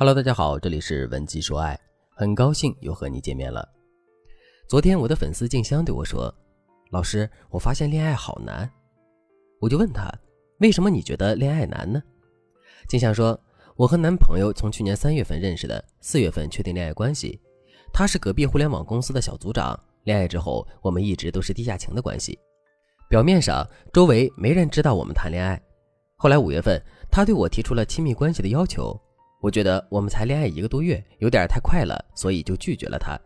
Hello，大家好，这里是文姬说爱，很高兴又和你见面了。昨天我的粉丝静香对我说：“老师，我发现恋爱好难。”我就问他：“为什么你觉得恋爱难呢？”静香说：“我和男朋友从去年三月份认识的，四月份确定恋爱关系。他是隔壁互联网公司的小组长。恋爱之后，我们一直都是地下情的关系。表面上，周围没人知道我们谈恋爱。后来五月份，他对我提出了亲密关系的要求。”我觉得我们才恋爱一个多月，有点太快了，所以就拒绝了他。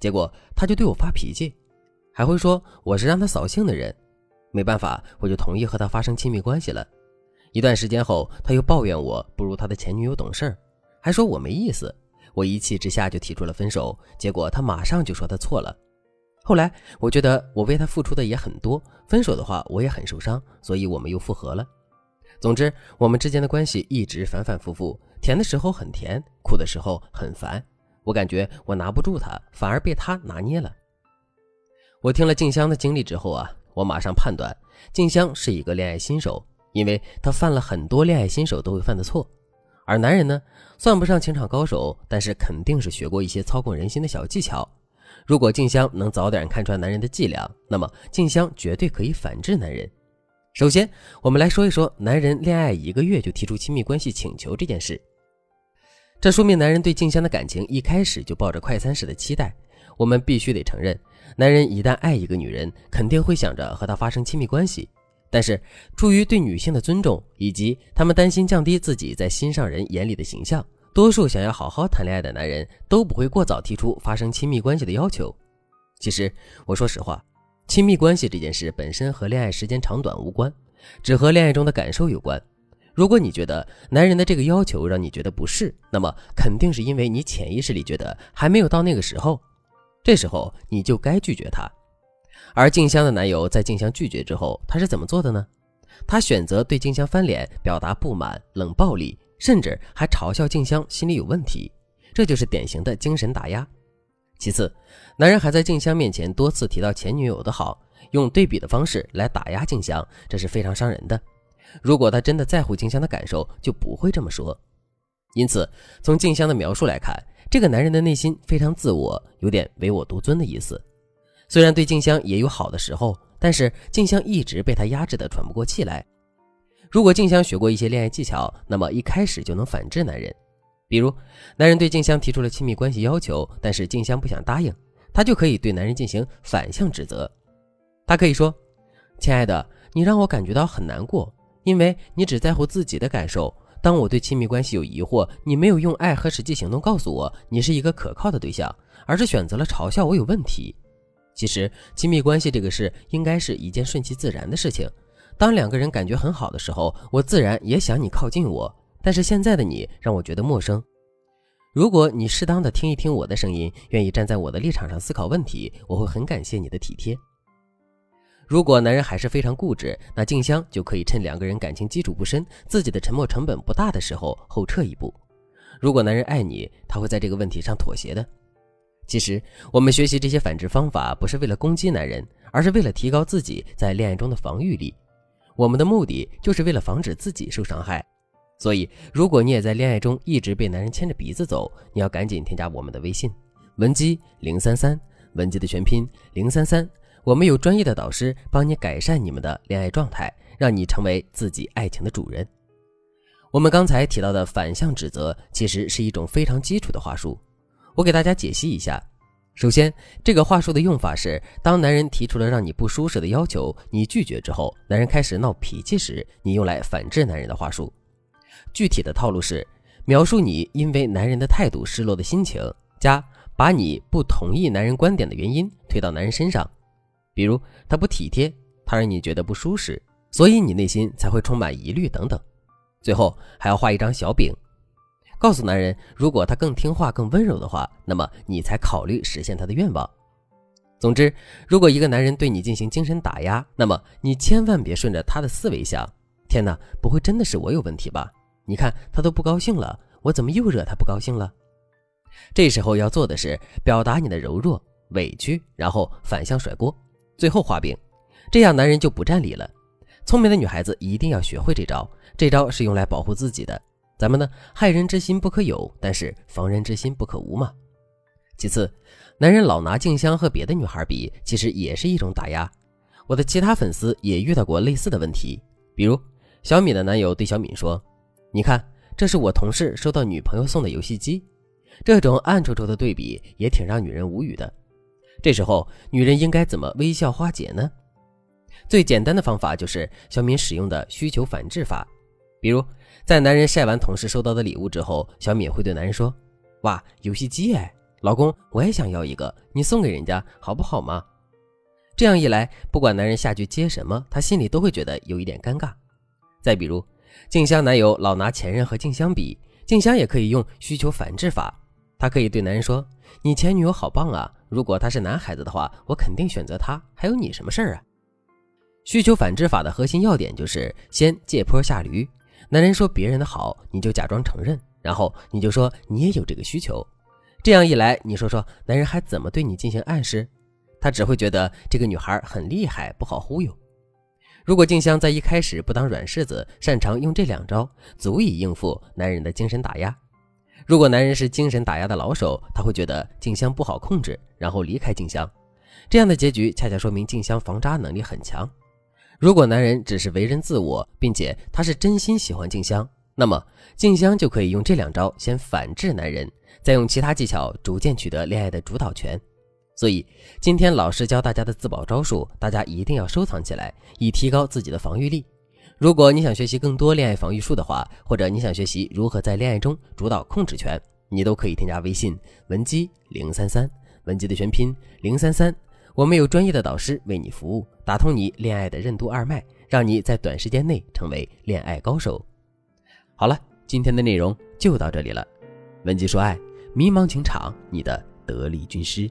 结果他就对我发脾气，还会说我是让他扫兴的人。没办法，我就同意和他发生亲密关系了。一段时间后，他又抱怨我不如他的前女友懂事儿，还说我没意思。我一气之下就提出了分手，结果他马上就说他错了。后来我觉得我为他付出的也很多，分手的话我也很受伤，所以我们又复合了。总之，我们之间的关系一直反反复复。甜的时候很甜，苦的时候很烦。我感觉我拿不住他，反而被他拿捏了。我听了静香的经历之后啊，我马上判断静香是一个恋爱新手，因为她犯了很多恋爱新手都会犯的错。而男人呢，算不上情场高手，但是肯定是学过一些操控人心的小技巧。如果静香能早点看穿男人的伎俩，那么静香绝对可以反制男人。首先，我们来说一说男人恋爱一个月就提出亲密关系请求这件事。这说明男人对静香的感情一开始就抱着快餐式的期待。我们必须得承认，男人一旦爱一个女人，肯定会想着和她发生亲密关系。但是，出于对女性的尊重，以及他们担心降低自己在心上人眼里的形象，多数想要好好谈恋爱的男人都不会过早提出发生亲密关系的要求。其实，我说实话，亲密关系这件事本身和恋爱时间长短无关，只和恋爱中的感受有关。如果你觉得男人的这个要求让你觉得不适，那么肯定是因为你潜意识里觉得还没有到那个时候，这时候你就该拒绝他。而静香的男友在静香拒绝之后，他是怎么做的呢？他选择对静香翻脸，表达不满、冷暴力，甚至还嘲笑静香心里有问题，这就是典型的精神打压。其次，男人还在静香面前多次提到前女友的好，用对比的方式来打压静香，这是非常伤人的。如果他真的在乎静香的感受，就不会这么说。因此，从静香的描述来看，这个男人的内心非常自我，有点唯我独尊的意思。虽然对静香也有好的时候，但是静香一直被他压制的喘不过气来。如果静香学过一些恋爱技巧，那么一开始就能反制男人。比如，男人对静香提出了亲密关系要求，但是静香不想答应，他就可以对男人进行反向指责。他可以说：“亲爱的，你让我感觉到很难过。”因为你只在乎自己的感受，当我对亲密关系有疑惑，你没有用爱和实际行动告诉我你是一个可靠的对象，而是选择了嘲笑我有问题。其实，亲密关系这个事应该是一件顺其自然的事情。当两个人感觉很好的时候，我自然也想你靠近我。但是现在的你让我觉得陌生。如果你适当的听一听我的声音，愿意站在我的立场上思考问题，我会很感谢你的体贴。如果男人还是非常固执，那静香就可以趁两个人感情基础不深、自己的沉默成本不大的时候后撤一步。如果男人爱你，他会在这个问题上妥协的。其实，我们学习这些反制方法不是为了攻击男人，而是为了提高自己在恋爱中的防御力。我们的目的就是为了防止自己受伤害。所以，如果你也在恋爱中一直被男人牵着鼻子走，你要赶紧添加我们的微信：文姬零三三，文姬的全拼零三三。我们有专业的导师帮你改善你们的恋爱状态，让你成为自己爱情的主人。我们刚才提到的反向指责，其实是一种非常基础的话术。我给大家解析一下。首先，这个话术的用法是：当男人提出了让你不舒适的要求，你拒绝之后，男人开始闹脾气时，你用来反制男人的话术。具体的套路是：描述你因为男人的态度失落的心情，加把你不同意男人观点的原因推到男人身上。比如他不体贴，他让你觉得不舒适，所以你内心才会充满疑虑等等。最后还要画一张小饼，告诉男人，如果他更听话、更温柔的话，那么你才考虑实现他的愿望。总之，如果一个男人对你进行精神打压，那么你千万别顺着他的思维想：天哪，不会真的是我有问题吧？你看他都不高兴了，我怎么又惹他不高兴了？这时候要做的是表达你的柔弱、委屈，然后反向甩锅。最后画饼，这样男人就不占理了。聪明的女孩子一定要学会这招，这招是用来保护自己的。咱们呢，害人之心不可有，但是防人之心不可无嘛。其次，男人老拿静香和别的女孩比，其实也是一种打压。我的其他粉丝也遇到过类似的问题，比如小米的男友对小敏说：“你看，这是我同事收到女朋友送的游戏机。”这种暗戳戳的对比也挺让女人无语的。这时候，女人应该怎么微笑化解呢？最简单的方法就是小敏使用的需求反制法。比如，在男人晒完同事收到的礼物之后，小敏会对男人说：“哇，游戏机哎，老公，我也想要一个，你送给人家好不好嘛？”这样一来，不管男人下句接什么，他心里都会觉得有一点尴尬。再比如，静香男友老拿前任和静香比，静香也可以用需求反制法，她可以对男人说：“你前女友好棒啊，如果他是男孩子的话，我肯定选择他，还有你什么事儿啊？”需求反制法的核心要点就是先借坡下驴。男人说别人的好，你就假装承认，然后你就说你也有这个需求。这样一来，你说说男人还怎么对你进行暗示？他只会觉得这个女孩很厉害，不好忽悠。如果静香在一开始不当软柿子，擅长用这两招，足以应付男人的精神打压。如果男人是精神打压的老手，他会觉得静香不好控制，然后离开静香。这样的结局恰恰说明静香防渣能力很强。如果男人只是为人自我，并且他是真心喜欢静香，那么静香就可以用这两招先反制男人，再用其他技巧逐渐取得恋爱的主导权。所以今天老师教大家的自保招数，大家一定要收藏起来，以提高自己的防御力。如果你想学习更多恋爱防御术的话，或者你想学习如何在恋爱中主导控制权，你都可以添加微信文姬零三三，文姬的全拼零三三。我们有专业的导师为你服务，打通你恋爱的任督二脉，让你在短时间内成为恋爱高手。好了，今天的内容就到这里了。文姬说爱，迷茫情场，你的得力军师。